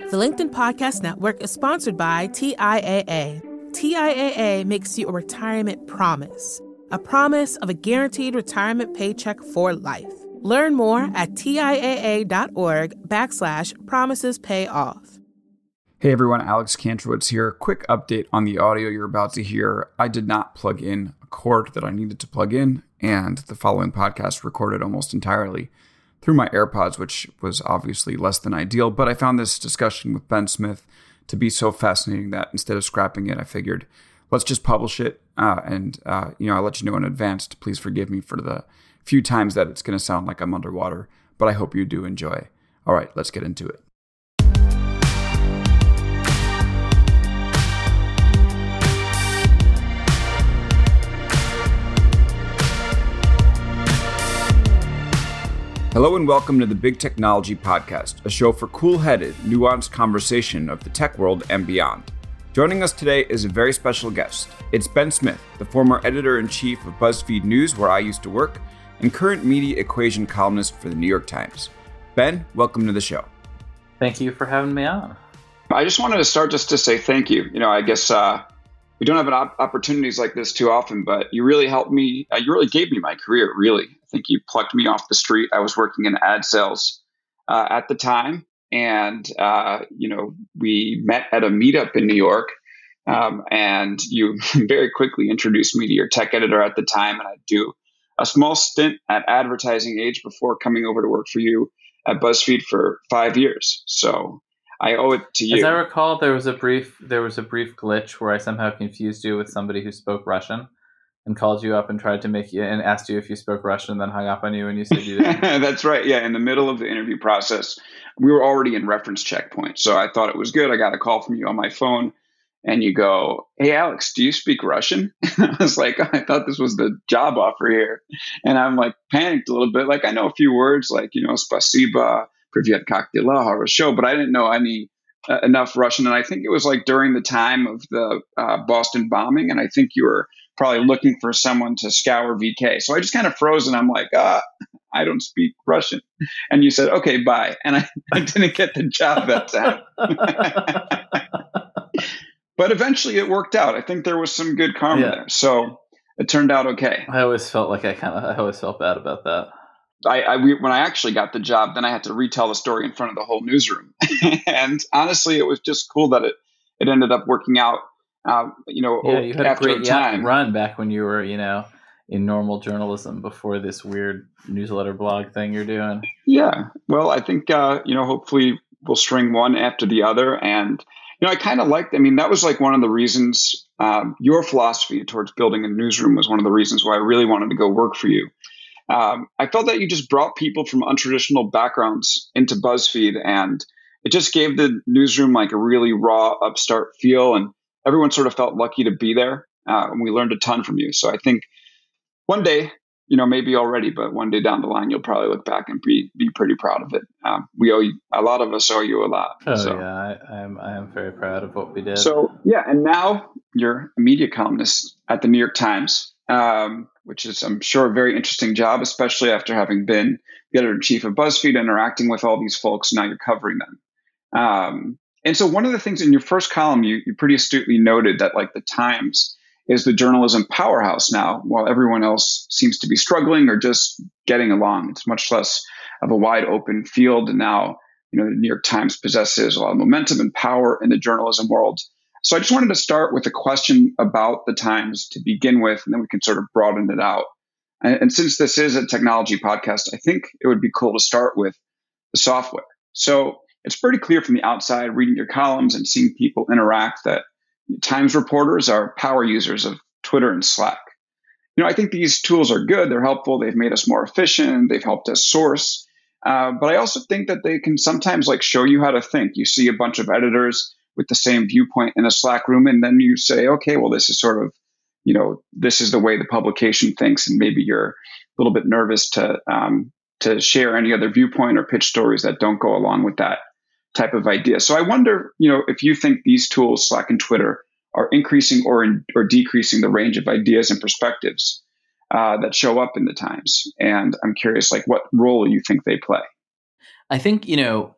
The LinkedIn Podcast Network is sponsored by TIAA. TIAA makes you a retirement promise, a promise of a guaranteed retirement paycheck for life. Learn more at TIAA.org backslash promises pay off. Hey everyone, Alex Kantrowitz here. Quick update on the audio you're about to hear. I did not plug in a cord that I needed to plug in, and the following podcast recorded almost entirely through my AirPods, which was obviously less than ideal. But I found this discussion with Ben Smith to be so fascinating that instead of scrapping it, I figured let's just publish it. Uh, and, uh, you know, I'll let you know in advance to please forgive me for the few times that it's going to sound like I'm underwater, but I hope you do enjoy. All right, let's get into it. Hello and welcome to the Big Technology Podcast, a show for cool headed, nuanced conversation of the tech world and beyond. Joining us today is a very special guest. It's Ben Smith, the former editor in chief of BuzzFeed News, where I used to work, and current media equation columnist for the New York Times. Ben, welcome to the show. Thank you for having me on. I just wanted to start just to say thank you. You know, I guess uh, we don't have op- opportunities like this too often, but you really helped me. Uh, you really gave me my career, really I think you plucked me off the street. I was working in ad sales uh, at the time, and uh, you know we met at a meetup in New York, um, and you very quickly introduced me to your tech editor at the time, and I do a small stint at Advertising Age before coming over to work for you at BuzzFeed for five years. So I owe it to you. As I recall, there was a brief there was a brief glitch where I somehow confused you with somebody who spoke Russian and called you up and tried to make you and asked you if you spoke Russian and then hung up on you and you said you didn't. That's right. Yeah. In the middle of the interview process, we were already in reference checkpoint. So I thought it was good. I got a call from you on my phone and you go, Hey, Alex, do you speak Russian? I was like, I thought this was the job offer here. And I'm like panicked a little bit. Like I know a few words like, you know, spasiba, privyet kak dela, show, but I didn't know any uh, enough Russian. And I think it was like during the time of the uh, Boston bombing. And I think you were probably looking for someone to scour VK. So I just kind of froze and I'm like, ah, I don't speak Russian. And you said, okay, bye. And I, I didn't get the job that time. but eventually it worked out. I think there was some good karma yeah. there. So it turned out okay. I always felt like I kind of, I always felt bad about that. I, I we, when I actually got the job, then I had to retell the story in front of the whole newsroom. and honestly, it was just cool that it, it ended up working out uh, you know, yeah, you had a great time. run back when you were, you know, in normal journalism before this weird newsletter blog thing you're doing. Yeah. Well, I think, uh, you know, hopefully we'll string one after the other. And, you know, I kind of liked, I mean, that was like one of the reasons um, your philosophy towards building a newsroom was one of the reasons why I really wanted to go work for you. Um, I felt that you just brought people from untraditional backgrounds into BuzzFeed and it just gave the newsroom like a really raw upstart feel. And everyone sort of felt lucky to be there. Uh, and we learned a ton from you. So I think one day, you know, maybe already, but one day down the line, you'll probably look back and be be pretty proud of it. Um, we owe you, a lot of us owe you a lot. Oh so. yeah, I, I, am I am very proud of what we did. So yeah, and now you're a media columnist at the New York Times, um, which is I'm sure a very interesting job, especially after having been the editor in chief of BuzzFeed, interacting with all these folks. Now you're covering them. Um, and so one of the things in your first column, you, you pretty astutely noted that like the Times is the journalism powerhouse now, while everyone else seems to be struggling or just getting along. It's much less of a wide open field. And now, you know, the New York Times possesses a lot of momentum and power in the journalism world. So I just wanted to start with a question about the Times to begin with, and then we can sort of broaden it out. And, and since this is a technology podcast, I think it would be cool to start with the software. So it's pretty clear from the outside reading your columns and seeing people interact that Times reporters are power users of Twitter and Slack. You know, I think these tools are good. They're helpful. They've made us more efficient. They've helped us source. Uh, but I also think that they can sometimes like show you how to think. You see a bunch of editors with the same viewpoint in a Slack room, and then you say, okay, well, this is sort of, you know, this is the way the publication thinks, and maybe you're a little bit nervous to um, to share any other viewpoint or pitch stories that don't go along with that type of idea. So I wonder, you know, if you think these tools, Slack and Twitter, are increasing or in, or decreasing the range of ideas and perspectives uh, that show up in the Times. And I'm curious, like, what role you think they play. I think you know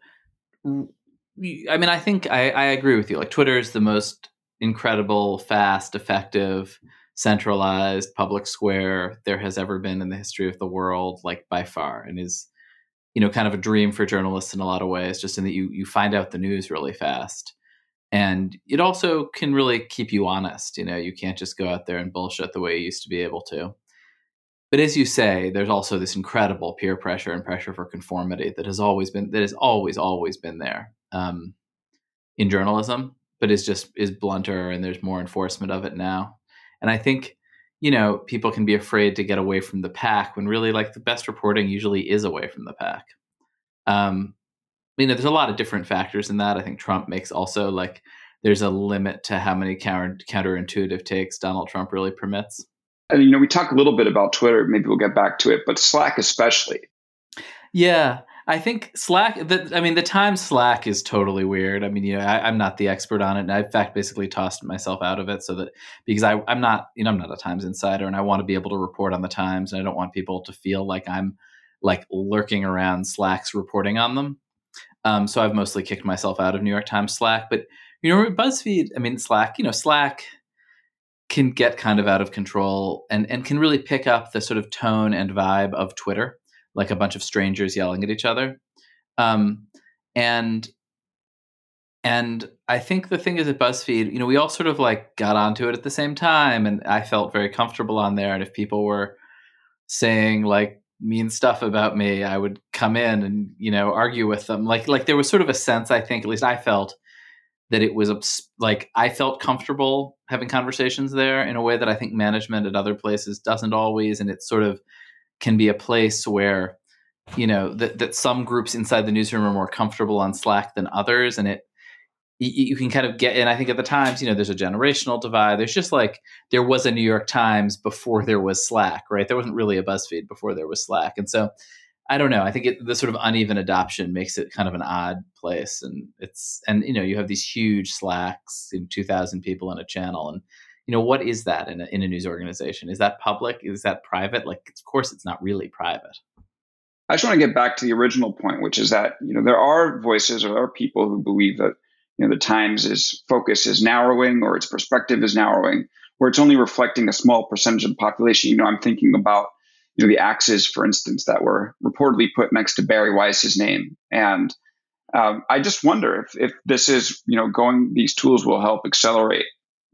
I mean, I think I, I agree with you. Like Twitter is the most incredible, fast, effective, centralized public square there has ever been in the history of the world, like by far, and is you know kind of a dream for journalists in a lot of ways. Just in that you you find out the news really fast, and it also can really keep you honest. You know, you can't just go out there and bullshit the way you used to be able to. But as you say, there's also this incredible peer pressure and pressure for conformity that has always been that has always always been there um, in journalism, but is just is blunter and there's more enforcement of it now. And I think you know people can be afraid to get away from the pack when really like the best reporting usually is away from the pack. Um, you know, there's a lot of different factors in that. I think Trump makes also like there's a limit to how many counter counterintuitive takes Donald Trump really permits. And you know, we talk a little bit about Twitter. Maybe we'll get back to it, but Slack especially. Yeah, I think Slack. The, I mean, the time Slack is totally weird. I mean, you know, I, am not the expert on it, and I, in fact, basically tossed myself out of it so that because I, I'm not, you know, I'm not a Times insider, and I want to be able to report on the Times, and I don't want people to feel like I'm like lurking around Slack's reporting on them. Um, so I've mostly kicked myself out of New York Times Slack, but you know, BuzzFeed. I mean, Slack. You know, Slack can get kind of out of control and and can really pick up the sort of tone and vibe of Twitter like a bunch of strangers yelling at each other. Um, and and I think the thing is at BuzzFeed, you know, we all sort of like got onto it at the same time, and I felt very comfortable on there. And if people were saying like mean stuff about me, I would come in and you know argue with them. Like like there was sort of a sense, I think, at least I felt that it was like I felt comfortable having conversations there in a way that I think management at other places doesn't always, and it's sort of can be a place where you know that that some groups inside the newsroom are more comfortable on Slack than others, and it you, can kind of get. And I think at the times, you know, there's a generational divide. There's just like there was a New York Times before there was Slack, right? There wasn't really a BuzzFeed before there was Slack, and so I don't know. I think it, the sort of uneven adoption makes it kind of an odd place, and it's and you know you have these huge Slacks, in 2,000 people in a channel, and you know what is that in a, in a news organization? Is that public? Is that private? Like of course it's not really private. I just want to get back to the original point which is that you know there are voices or there are people who believe that you know the times' is focus is narrowing or its perspective is narrowing where it's only reflecting a small percentage of the population. You know i'm thinking about you know the axes for instance that were reportedly put next to Bari Weiss's name. And um, i just wonder if, if this is you know going these tools will help accelerate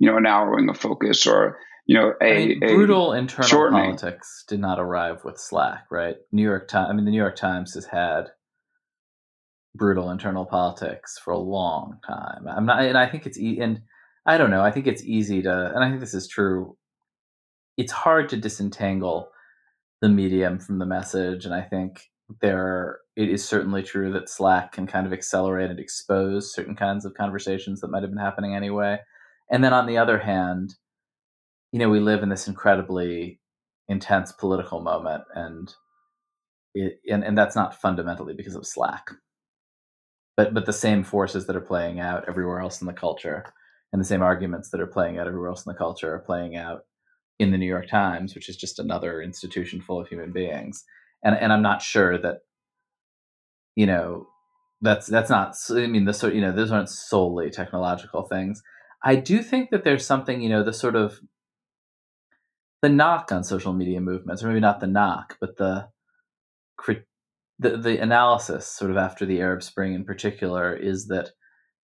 you know, narrowing of focus or you know a, I mean, brutal internal politics did not arrive with Slack, right? New York Times. I mean, the New York Times has had brutal internal politics for a long time. I'm not, and I think it's e- and I don't know. I think it's easy to, and I think this is true. It's hard to disentangle the medium from the message, and I think there it is certainly true that Slack can kind of accelerate and expose certain kinds of conversations that might have been happening anyway. And then on the other hand, you know, we live in this incredibly intense political moment, and it, and, and that's not fundamentally because of Slack, but but the same forces that are playing out everywhere else in the culture, and the same arguments that are playing out everywhere else in the culture are playing out in the New York Times, which is just another institution full of human beings. And and I'm not sure that you know that's that's not. I mean, the you know those aren't solely technological things. I do think that there's something, you know, the sort of the knock on social media movements, or maybe not the knock, but the the the analysis, sort of after the Arab Spring in particular, is that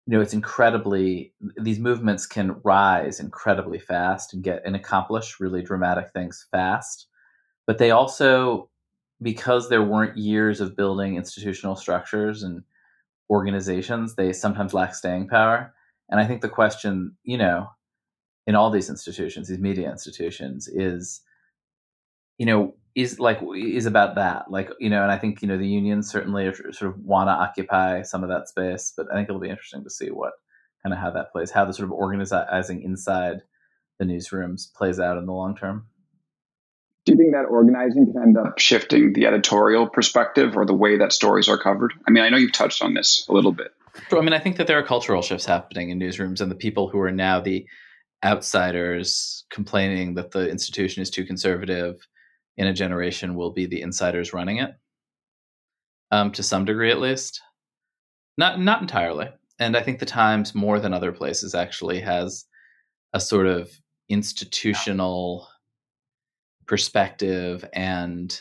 you know it's incredibly these movements can rise incredibly fast and get and accomplish really dramatic things fast, but they also because there weren't years of building institutional structures and organizations, they sometimes lack staying power. And I think the question, you know, in all these institutions, these media institutions, is, you know, is like is about that, like you know, and I think you know the unions certainly sort of want to occupy some of that space, but I think it'll be interesting to see what kind of how that plays, how the sort of organizing inside the newsrooms plays out in the long term. Do you think that organizing can end up shifting the editorial perspective or the way that stories are covered? I mean, I know you've touched on this a little bit. I mean, I think that there are cultural shifts happening in newsrooms, and the people who are now the outsiders complaining that the institution is too conservative in a generation will be the insiders running it, um, to some degree at least. Not not entirely. and I think the Times more than other places actually has a sort of institutional perspective and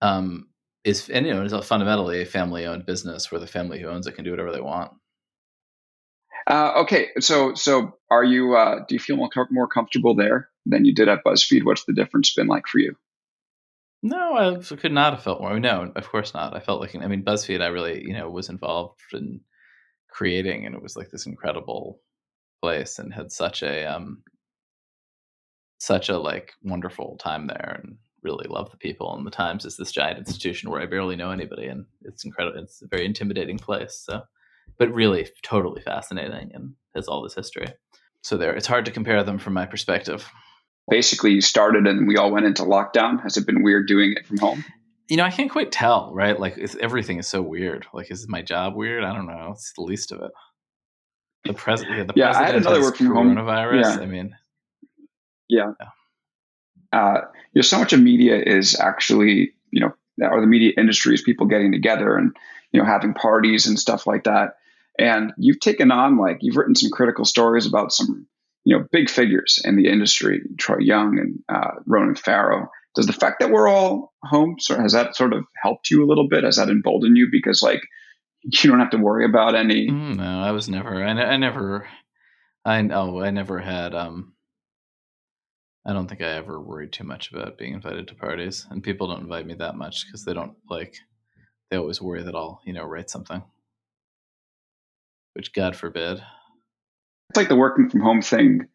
um is and you know is fundamentally a family owned business where the family who owns it can do whatever they want. Uh, okay, so so are you? Uh, do you feel more, more comfortable there than you did at BuzzFeed? What's the difference been like for you? No, I could not have felt more. No, of course not. I felt like I mean, BuzzFeed. I really you know was involved in creating, and it was like this incredible place, and had such a um such a like wonderful time there, and really love the people. And the Times is this giant institution where I barely know anybody, and it's incredible. It's a very intimidating place. So, but really totally fascinating, and has all this history. So there, it's hard to compare them from my perspective basically you started and we all went into lockdown? Has it been weird doing it from home? You know, I can't quite tell, right? Like everything is so weird. Like, is my job weird? I don't know. It's the least of it. The, pres- yeah, the yeah, president. I had another work from coronavirus. home. Yeah. I mean, yeah. yeah. Uh, you know, so much of media is actually, you know, or the media industry is people getting together and you know having parties and stuff like that. And you've taken on like you've written some critical stories about some you know, big figures in the industry, Troy Young and uh, Ronan Farrow. Does the fact that we're all home, so has that sort of helped you a little bit? Has that emboldened you? Because like, you don't have to worry about any. Mm, no, I was never. I, I never. I know. I never had. Um, I don't think I ever worried too much about being invited to parties, and people don't invite me that much because they don't like. They always worry that I'll, you know, write something, which God forbid it's like the working from home thing.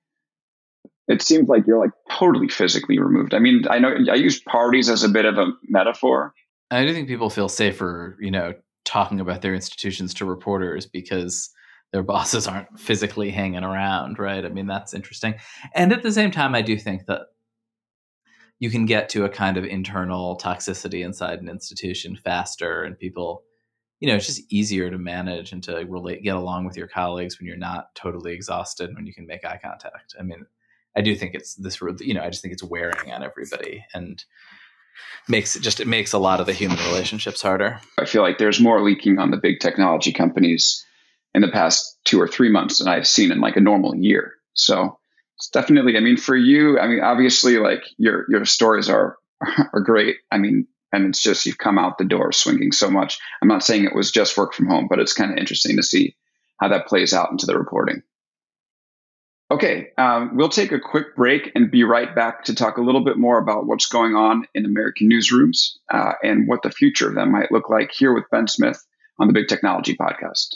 It seems like you're like totally physically removed. I mean, I know I use parties as a bit of a metaphor. I do think people feel safer, you know, talking about their institutions to reporters because their bosses aren't physically hanging around, right? I mean, that's interesting. And at the same time, I do think that you can get to a kind of internal toxicity inside an institution faster and people you know it's just easier to manage and to relate get along with your colleagues when you're not totally exhausted and when you can make eye contact i mean i do think it's this you know i just think it's wearing on everybody and makes it just it makes a lot of the human relationships harder i feel like there's more leaking on the big technology companies in the past two or three months than i've seen in like a normal year so it's definitely i mean for you i mean obviously like your your stories are are great i mean and it's just you've come out the door swinging so much. I'm not saying it was just work from home, but it's kind of interesting to see how that plays out into the reporting. Okay, um, we'll take a quick break and be right back to talk a little bit more about what's going on in American newsrooms uh, and what the future of them might look like here with Ben Smith on the Big Technology Podcast.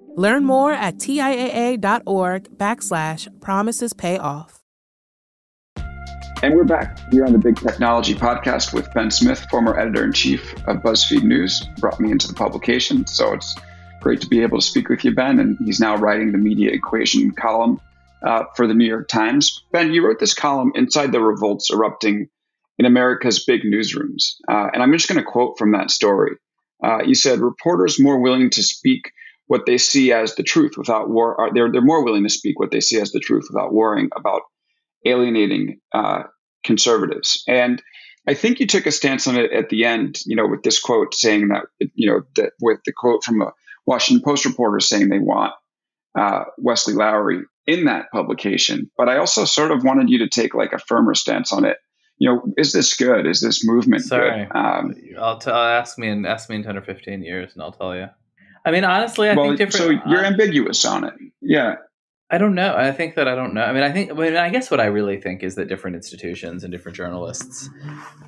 Learn more at TIAA.org backslash promises pay off. And we're back here on the Big Technology Podcast with Ben Smith, former editor in chief of BuzzFeed News, brought me into the publication. So it's great to be able to speak with you, Ben. And he's now writing the media equation column uh, for the New York Times. Ben, you wrote this column inside the revolts erupting in America's big newsrooms. Uh, and I'm just going to quote from that story. Uh, you said, reporters more willing to speak what they see as the truth without war. They're, they're more willing to speak what they see as the truth without worrying about alienating uh, conservatives. And I think you took a stance on it at the end, you know, with this quote saying that, you know, that with the quote from a Washington Post reporter saying they want uh, Wesley Lowery in that publication. But I also sort of wanted you to take like a firmer stance on it. You know, is this good? Is this movement Sorry. good? Um, I'll, t- ask me and ask me in ten or fifteen years, and I'll tell you. I mean, honestly, I well, think different. So you're uh, ambiguous on it. Yeah. I don't know. I think that I don't know. I mean, I think. I mean, I guess what I really think is that different institutions and different journalists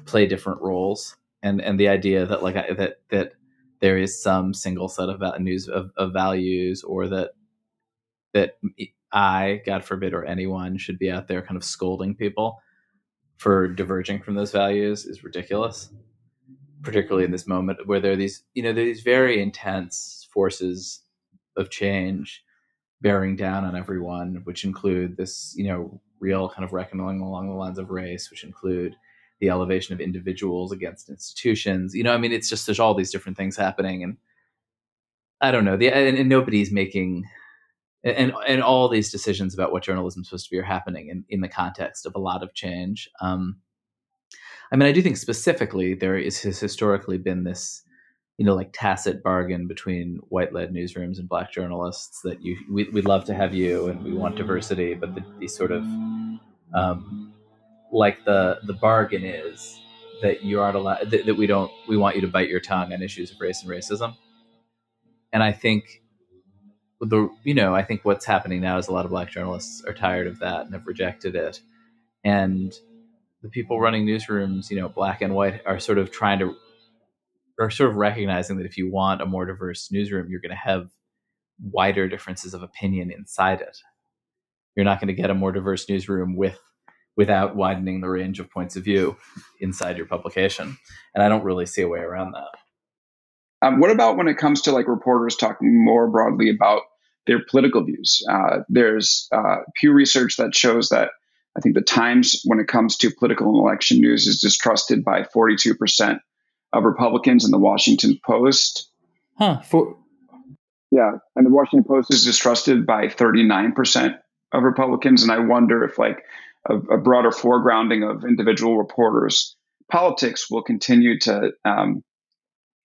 play different roles, and and the idea that like that that there is some single set of news of, of values, or that that I, God forbid, or anyone should be out there kind of scolding people for diverging from those values is ridiculous. Particularly in this moment where there are these, you know, there are these very intense forces of change bearing down on everyone, which include this, you know, real kind of reckoning along the lines of race, which include the elevation of individuals against institutions. You know, I mean, it's just there's all these different things happening, and I don't know. The and, and nobody's making and and all these decisions about what journalism is supposed to be are happening in, in the context of a lot of change. Um, I mean, I do think specifically there is has historically been this, you know, like tacit bargain between white-led newsrooms and black journalists that you we, would love to have you and we want diversity, but the, these sort of um, like the the bargain is that you aren't allowed that, that we don't we want you to bite your tongue on issues of race and racism, and I think the you know I think what's happening now is a lot of black journalists are tired of that and have rejected it, and the people running newsrooms, you know, black and white, are sort of trying to are sort of recognizing that if you want a more diverse newsroom, you're going to have wider differences of opinion inside it. You're not going to get a more diverse newsroom with without widening the range of points of view inside your publication, and I don't really see a way around that. Um, what about when it comes to like reporters talking more broadly about their political views. Uh, there's uh, Pew Research that shows that I think the Times, when it comes to political and election news, is distrusted by 42% of Republicans, in the Washington Post. Huh. For yeah, and the Washington Post is distrusted by 39% of Republicans, and I wonder if like a, a broader foregrounding of individual reporters' politics will continue to um,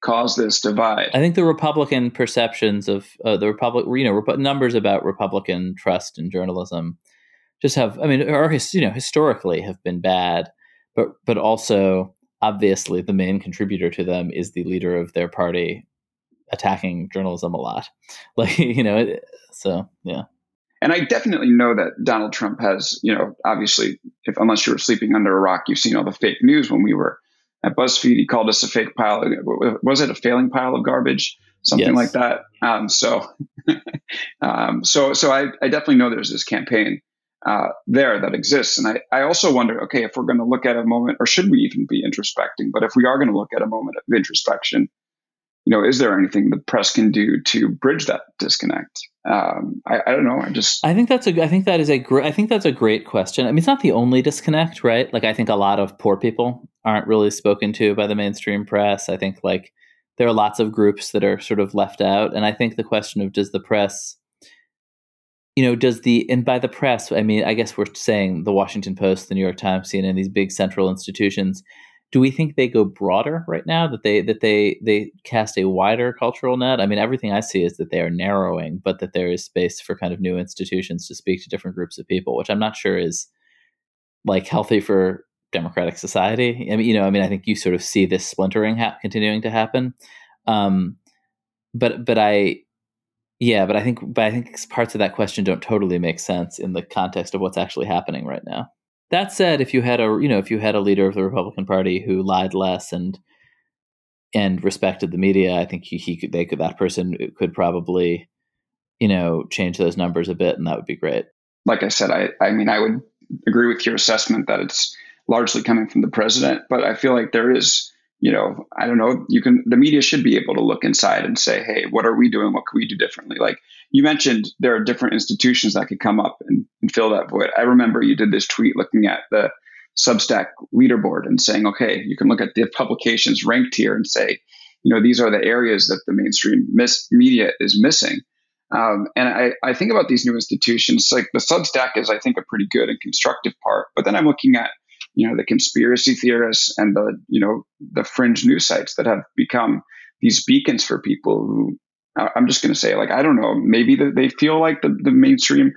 cause this divide. I think the Republican perceptions of uh, the Republic, you know, rep- numbers about Republican trust in journalism just have, I mean, are you know historically have been bad, but but also obviously the main contributor to them is the leader of their party attacking journalism a lot, like you know, so yeah. And I definitely know that Donald Trump has, you know, obviously, if unless you were sleeping under a rock, you've seen all the fake news when we were at BuzzFeed, he called us a fake pile. Of, was it a failing pile of garbage? Something yes. like that. Um, so, um, so, so I, I, definitely know there's this campaign uh, there that exists, and I, I also wonder, okay, if we're going to look at a moment, or should we even be introspecting? But if we are going to look at a moment of introspection, you know, is there anything the press can do to bridge that disconnect? Um, I, I, don't know. I just I think that's a I think that is a great I think that's a great question. I mean, it's not the only disconnect, right? Like, I think a lot of poor people aren't really spoken to by the mainstream press. I think like there are lots of groups that are sort of left out, and I think the question of does the press you know, does the and by the press, I mean, I guess we're saying the Washington Post, the New York Times, CNN, these big central institutions do we think they go broader right now that they that they they cast a wider cultural net? I mean everything i see is that they are narrowing but that there is space for kind of new institutions to speak to different groups of people which i'm not sure is like healthy for democratic society. I mean you know i mean i think you sort of see this splintering ha- continuing to happen. Um but but i yeah but i think but i think parts of that question don't totally make sense in the context of what's actually happening right now that said, if you had a you know if you had a leader of the Republican Party who lied less and and respected the media, I think he, he could they could that person could probably you know change those numbers a bit, and that would be great. Like I said, I I mean I would agree with your assessment that it's largely coming from the president, but I feel like there is you know I don't know you can the media should be able to look inside and say hey what are we doing what can we do differently like you mentioned there are different institutions that could come up and, and fill that void. I remember you did this tweet looking at the Substack leaderboard and saying, okay, you can look at the publications ranked here and say, you know, these are the areas that the mainstream mis- media is missing. Um, and I, I think about these new institutions, like the Substack is, I think, a pretty good and constructive part. But then I'm looking at, you know, the conspiracy theorists and the, you know, the fringe news sites that have become these beacons for people who I'm just going to say, like, I don't know, maybe that they feel like the, the mainstream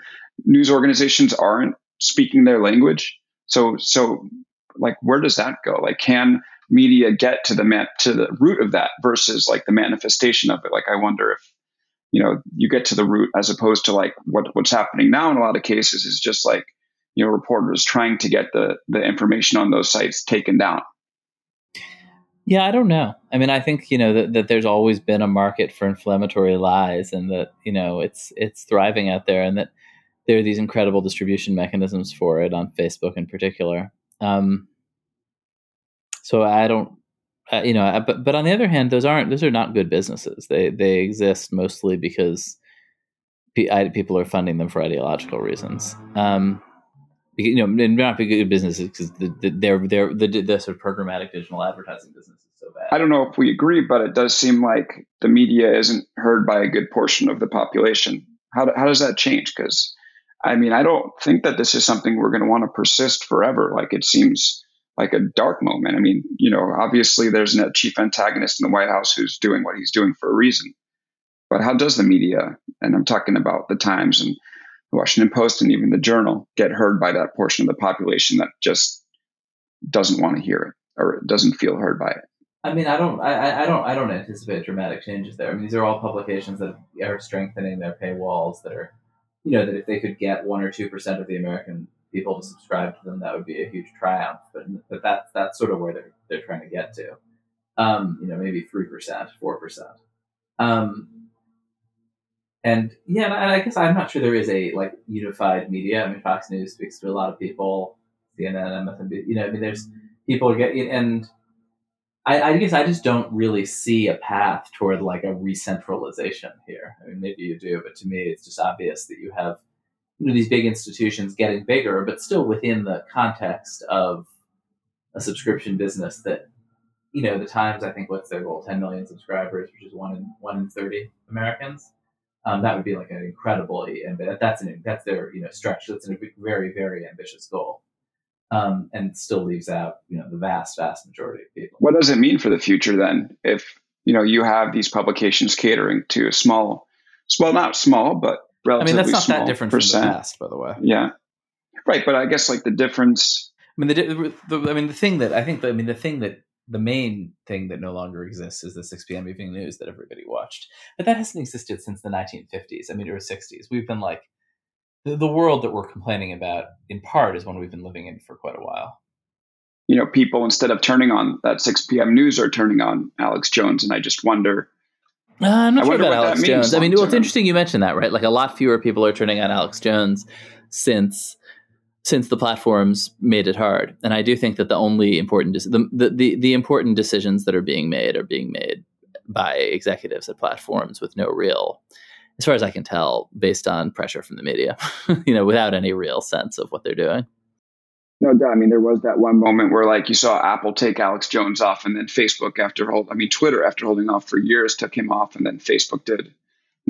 news organizations aren't speaking their language. So, so like, where does that go? Like, can media get to the man, to the root of that versus like the manifestation of it? Like, I wonder if, you know, you get to the root as opposed to like what, what's happening now in a lot of cases is just like, you know, reporters trying to get the, the information on those sites taken down. Yeah, I don't know. I mean, I think you know that, that there's always been a market for inflammatory lies, and that you know it's it's thriving out there, and that there are these incredible distribution mechanisms for it on Facebook in particular. Um, so I don't, uh, you know, but but on the other hand, those aren't those are not good businesses. They they exist mostly because people are funding them for ideological reasons. Um, you know, and not be good businesses because the, the, they're, they're, the, the sort of programmatic digital advertising business is so bad. I don't know if we agree, but it does seem like the media isn't heard by a good portion of the population. How, how does that change? Because I mean, I don't think that this is something we're going to want to persist forever. Like it seems like a dark moment. I mean, you know, obviously there's a chief antagonist in the White House who's doing what he's doing for a reason. But how does the media, and I'm talking about the Times and the Washington Post and even the Journal, get heard by that portion of the population that just doesn't want to hear it or doesn't feel heard by it? I mean, I don't, I, I don't, I don't anticipate dramatic changes there. I mean, these are all publications that are strengthening their paywalls that are you know that if they could get one or two percent of the American people to subscribe to them, that would be a huge triumph. But but that's that's sort of where they're they're trying to get to. Um, you know, maybe three percent, four percent. Um, and yeah, and I guess I'm not sure there is a like unified media. I mean, Fox News speaks to a lot of people, CNN, MSNBC. You know, I mean, there's people get and I, I, guess I just don't really see a path toward like a re-centralization here. I mean, maybe you do, but to me, it's just obvious that you have you know, these big institutions getting bigger, but still within the context of a subscription business that, you know, the Times, I think, what's their goal? 10 million subscribers, which is one in one in 30 Americans. Um, that would be like an incredibly, and that's an that's their you know stretch. That's a very very ambitious goal um, and still leaves out you know the vast vast majority of people. What does it mean for the future then? If you know you have these publications catering to a small, well not small but relatively I mean that's not that different percent. from the past, by the way. Yeah, right. But I guess like the difference. I mean the, the I mean the thing that I think I mean the thing that the main thing that no longer exists is the 6 p.m. evening news that everybody watched. But that hasn't existed since the 1950s. I mean, or 60s. We've been like the, the world that we're complaining about in part is one we've been living in for quite a while you know people instead of turning on that 6 p.m news are turning on alex jones and i just wonder uh, i'm not I sure about alex jones i mean well it's interesting you mentioned that right like a lot fewer people are turning on alex jones since since the platforms made it hard and i do think that the only important the, the, the, important decisions that are being made are being made by executives at platforms with no real as far as I can tell, based on pressure from the media, you know, without any real sense of what they're doing. No doubt. I mean, there was that one moment where, like, you saw Apple take Alex Jones off, and then Facebook, after hold, I mean, Twitter, after holding off for years, took him off, and then Facebook did.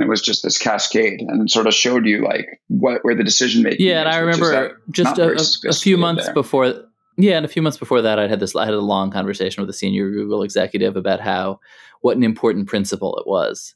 And it was just this cascade, and sort of showed you like what where the decision making. Yeah, is, and I remember just a, a, few months there. before. Yeah, and a few months before that, I had this. I had a long conversation with a senior Google executive about how what an important principle it was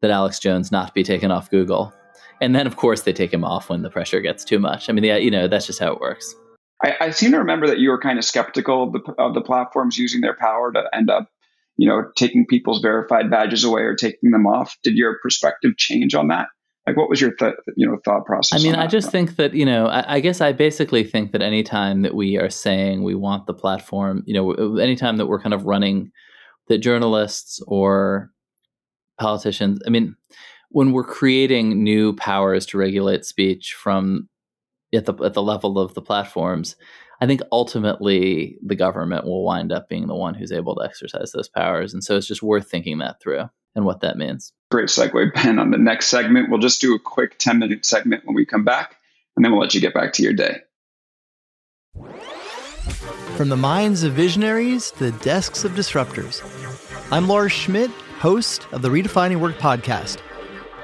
that Alex Jones not be taken off Google. And then, of course, they take him off when the pressure gets too much. I mean, yeah, you know, that's just how it works. I, I seem to remember that you were kind of skeptical of the, of the platforms using their power to end up, you know, taking people's verified badges away or taking them off. Did your perspective change on that? Like, what was your th- you know thought process? I mean, I just think that you know, I, I, guess I basically think that anytime that we are saying we want the platform, you know, anytime that we're kind of running that journalists or politicians. I mean, when we're creating new powers to regulate speech from at the at the level of the platforms, I think ultimately the government will wind up being the one who's able to exercise those powers, and so it's just worth thinking that through and what that means. Great segue, Ben. On the next segment, we'll just do a quick ten minute segment when we come back, and then we'll let you get back to your day. From the minds of visionaries to the desks of disruptors, I'm Lars Schmidt host of the Redefining Work podcast.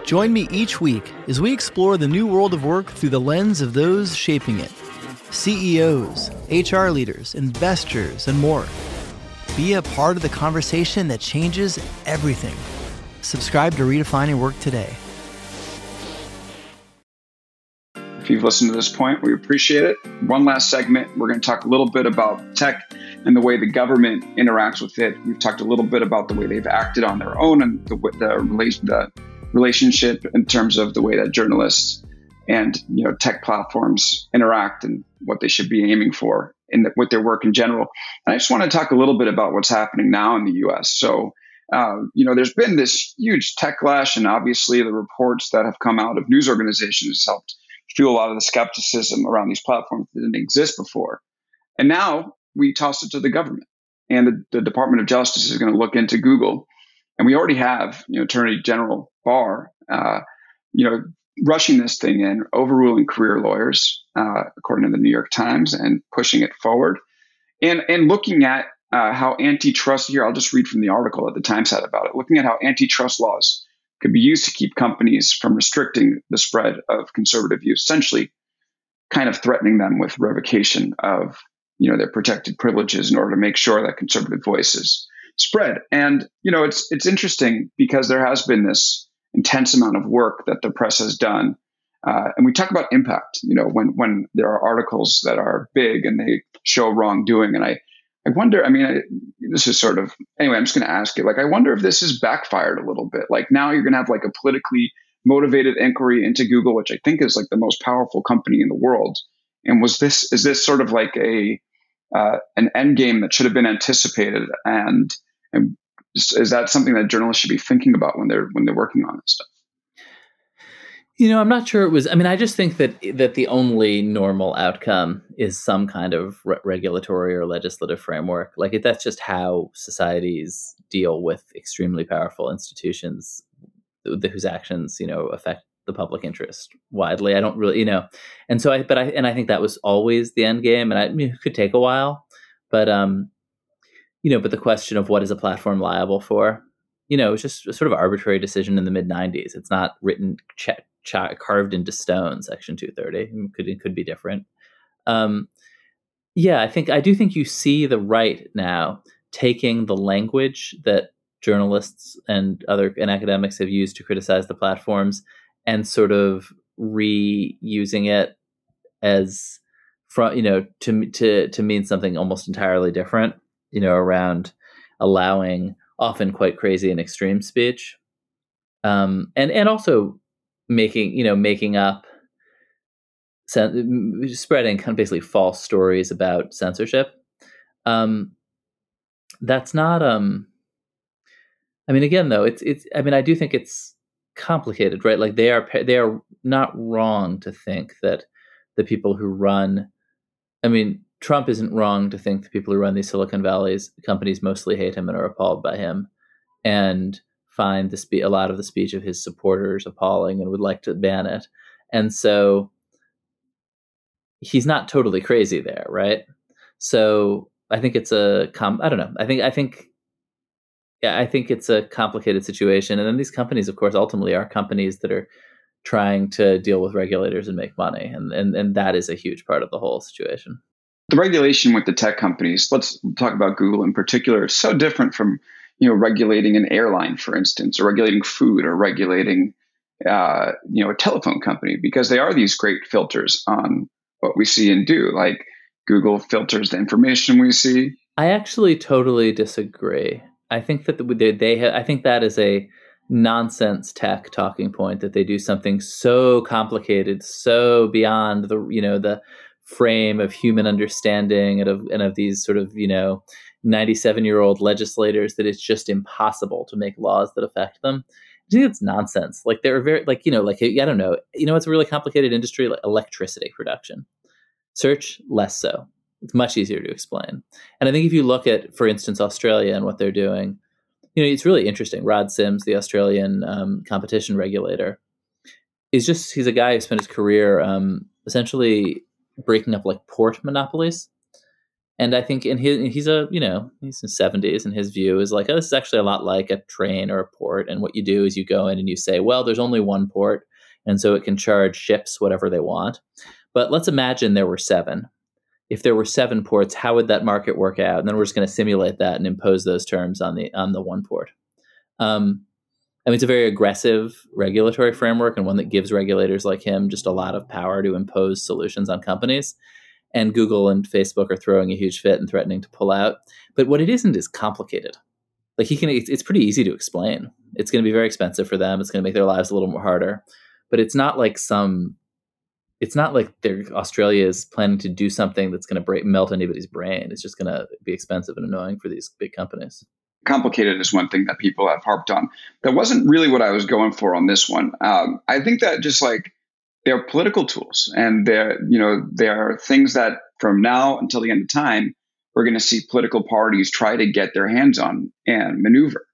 Join me each week as we explore the new world of work through the lens of those shaping it CEOs, HR leaders, investors, and more. Be a part of the conversation that changes everything. Subscribe to Redefining Work today. If you've listened to this point, we appreciate it. One last segment, we're going to talk a little bit about tech and the way the government interacts with it. We've talked a little bit about the way they've acted on their own and the, the, the relationship in terms of the way that journalists and you know tech platforms interact and what they should be aiming for in the, with their work in general. And I just want to talk a little bit about what's happening now in the U.S. So. Uh, you know, there's been this huge techlash, and obviously the reports that have come out of news organizations helped fuel a lot of the skepticism around these platforms that didn't exist before. And now we toss it to the government. And the, the Department of Justice is going to look into Google. And we already have, you know, Attorney General Barr, uh, you know, rushing this thing in, overruling career lawyers, uh, according to the New York Times, and pushing it forward, and and looking at uh, how antitrust here. I'll just read from the article that the Times had about it. Looking at how antitrust laws could be used to keep companies from restricting the spread of conservative views, essentially, kind of threatening them with revocation of you know their protected privileges in order to make sure that conservative voices spread. And you know, it's it's interesting because there has been this intense amount of work that the press has done. Uh, and we talk about impact, you know, when when there are articles that are big and they show wrongdoing. And I, I wonder, I mean, I, this is sort of, anyway, I'm just going to ask it. Like, I wonder if this has backfired a little bit. Like, now you're going to have like a politically motivated inquiry into Google, which I think is like the most powerful company in the world. And was this, is this sort of like a, uh, an end game that should have been anticipated and and is that something that journalists should be thinking about when they're when they're working on this stuff? You know, I'm not sure it was. I mean, I just think that that the only normal outcome is some kind of re- regulatory or legislative framework. Like that's just how societies deal with extremely powerful institutions whose actions, you know, affect the public interest widely. I don't really, you know, and so I, but I, and I think that was always the end game, and I, I mean, it could take a while, but um, you know, but the question of what is a platform liable for, you know, it's just a sort of arbitrary decision in the mid '90s. It's not written, ch- ch- carved into stone. Section 230 it could it could be different. Um, yeah, I think I do think you see the right now taking the language that journalists and other and academics have used to criticize the platforms and sort of reusing it as from you know to to to mean something almost entirely different you know, around allowing often quite crazy and extreme speech, um, and and also making you know making up spreading kind of basically false stories about censorship. Um, that's not. Um, I mean, again, though, it's it's. I mean, I do think it's complicated, right? Like they are they are not wrong to think that the people who run. I mean, Trump isn't wrong to think the people who run these Silicon Valley's companies mostly hate him and are appalled by him, and find the spe- a lot of the speech of his supporters appalling and would like to ban it. And so he's not totally crazy there, right? So I think it's a com- I don't know. I think I think yeah, I think it's a complicated situation. And then these companies, of course, ultimately are companies that are trying to deal with regulators and make money, and and and that is a huge part of the whole situation the regulation with the tech companies, let's talk about Google in particular, is so different from you know regulating an airline, for instance, or regulating food, or regulating uh, you know a telephone company, because they are these great filters on what we see and do. Like Google filters the information we see. I actually totally disagree. I think that they, they I think that is a nonsense tech talking point that they do something so complicated, so beyond the you know the frame of human understanding and of and of these sort of you know 97 year old legislators that it's just impossible to make laws that affect them I think it's nonsense. Like they're very like you know like I don't know you know it's a really complicated industry like electricity production. Search less so. It's much easier to explain. And I think if you look at, for instance, Australia and what they're doing, you know, it's really interesting. Rod Sims, the Australian um, competition regulator, is just he's a guy who spent his career um, essentially breaking up like port monopolies. And I think in his he's a you know he's in seventies and his view is like oh, this is actually a lot like a train or a port. And what you do is you go in and you say well there's only one port and so it can charge ships whatever they want. But let's imagine there were seven. If there were seven ports how would that market work out? And then we're just going to simulate that and impose those terms on the on the one port. Um, I mean, it's a very aggressive regulatory framework and one that gives regulators like him just a lot of power to impose solutions on companies. And Google and Facebook are throwing a huge fit and threatening to pull out. But what it isn't is complicated. Like he can, it's pretty easy to explain. It's going to be very expensive for them. It's going to make their lives a little more harder. But it's not like some. It's not like Australia is planning to do something that's going to break, melt anybody's brain. It's just going to be expensive and annoying for these big companies complicated is one thing that people have harped on. That wasn't really what I was going for on this one. Um, I think that just like they're political tools, and they're you know there are things that from now until the end of time we're going to see political parties try to get their hands on and maneuver.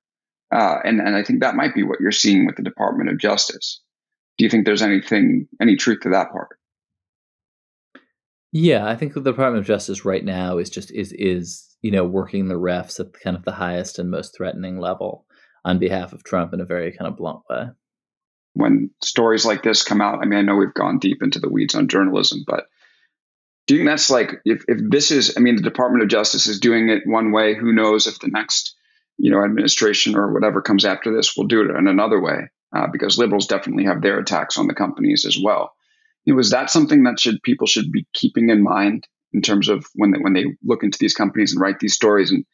Uh, and and I think that might be what you're seeing with the Department of Justice. do you think there's anything, any truth to that part? Yeah, I think the Department of Justice right now is just is is you know working the refs at kind of the highest and most threatening level on behalf of Trump in a very kind of blunt way. When stories like this come out, I mean, I know we've gone deep into the weeds on journalism, but do you think that's like if if this is, I mean, the Department of Justice is doing it one way, who knows if the next you know administration or whatever comes after this will do it in another way? Uh, because liberals definitely have their attacks on the companies as well know, that something that should people should be keeping in mind in terms of when they, when they look into these companies and write these stories and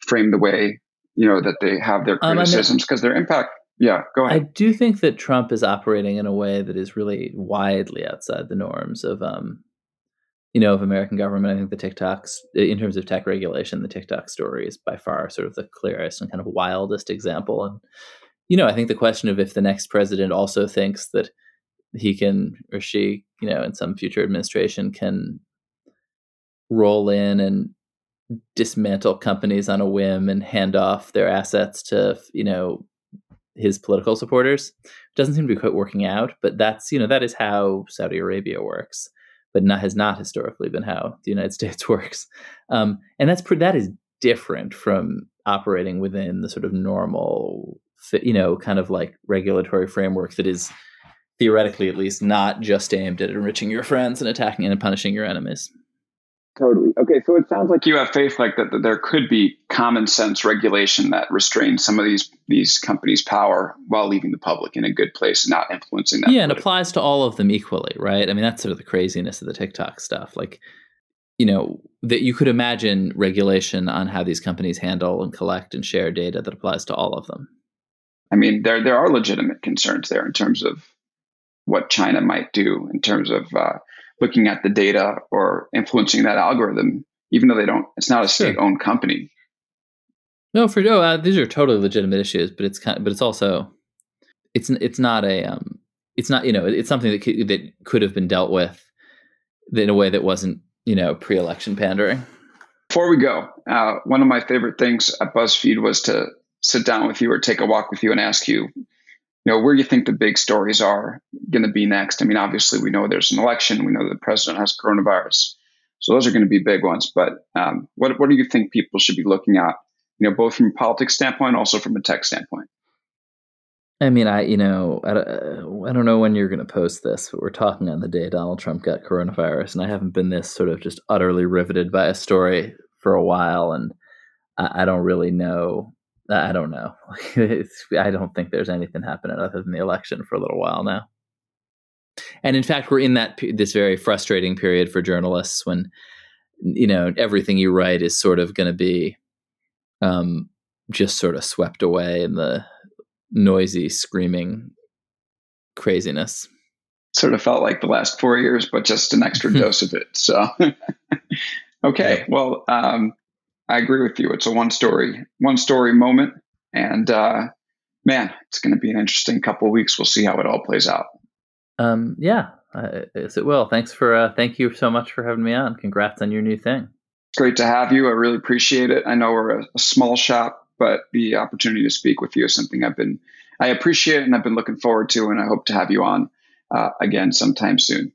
frame the way you know that they have their um, criticisms? Because um, their impact yeah go ahead. i do think that trump is operating in a way that is really widely outside the norms of um you know of american government. I think the tiktoks in terms of tech regulation the tiktok story is by far sort of the clearest and kind of wildest example. And you know i think the question of if the next president also thinks that he can or she, you know, in some future administration can roll in and dismantle companies on a whim and hand off their assets to, you know, his political supporters. It doesn't seem to be quite working out, but that's, you know, that is how Saudi Arabia works, but not has not historically been how the United States works. Um, and that's that is different from operating within the sort of normal, you know, kind of like regulatory framework that is theoretically at least, not just aimed at enriching your friends and attacking and punishing your enemies. Totally. Okay, so it sounds like you have faith like that, that there could be common sense regulation that restrains some of these these companies' power while leaving the public in a good place and not influencing that. Yeah, and applies to all of them equally, right? I mean, that's sort of the craziness of the TikTok stuff. Like, you know, that you could imagine regulation on how these companies handle and collect and share data that applies to all of them. I mean, there there are legitimate concerns there in terms of what China might do in terms of uh, looking at the data or influencing that algorithm, even though they don't. It's not a state-owned company. No, for no, uh, these are totally legitimate issues, but it's kind, of, but it's also, it's it's not a, um, it's not you know, it's something that could, that could have been dealt with in a way that wasn't you know pre-election pandering. Before we go, uh, one of my favorite things at BuzzFeed was to sit down with you or take a walk with you and ask you you know where you think the big stories are going to be next. I mean, obviously we know there's an election. We know the president has coronavirus, so those are going to be big ones. But um, what what do you think people should be looking at? You know, both from a politics standpoint, also from a tech standpoint. I mean, I you know I, uh, I don't know when you're going to post this, but we're talking on the day Donald Trump got coronavirus, and I haven't been this sort of just utterly riveted by a story for a while, and I, I don't really know I don't know. I don't think there's anything happening other than the election for a little while now. And in fact, we're in that this very frustrating period for journalists when you know everything you write is sort of going to be um, just sort of swept away in the noisy, screaming craziness. Sort of felt like the last four years, but just an extra dose of it. So, okay, well, um, I agree with you. It's a one story, one story moment. And uh, man, it's going to be an interesting couple of weeks. We'll see how it all plays out. Um, yeah, uh, yes, it will. Thanks for, uh, thank you so much for having me on. Congrats on your new thing. It's Great to have you. I really appreciate it. I know we're a, a small shop, but the opportunity to speak with you is something I've been, I appreciate and I've been looking forward to, and I hope to have you on uh, again sometime soon.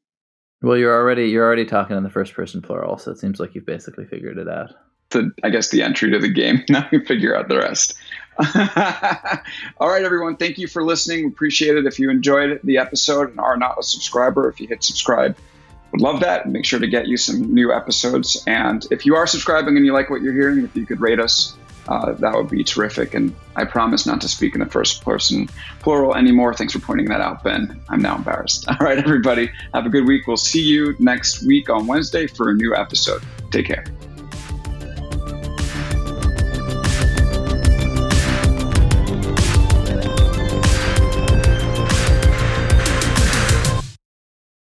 Well, you're already you're already talking in the first person plural, so it seems like you've basically figured it out the I guess the entry to the game. Now we figure out the rest. All right, everyone. Thank you for listening. We appreciate it. If you enjoyed the episode and are not a subscriber, if you hit subscribe, would love that. Make sure to get you some new episodes. And if you are subscribing and you like what you're hearing, if you could rate us, uh, that would be terrific. And I promise not to speak in the first person plural anymore. Thanks for pointing that out, Ben. I'm now embarrassed. All right, everybody. Have a good week. We'll see you next week on Wednesday for a new episode. Take care.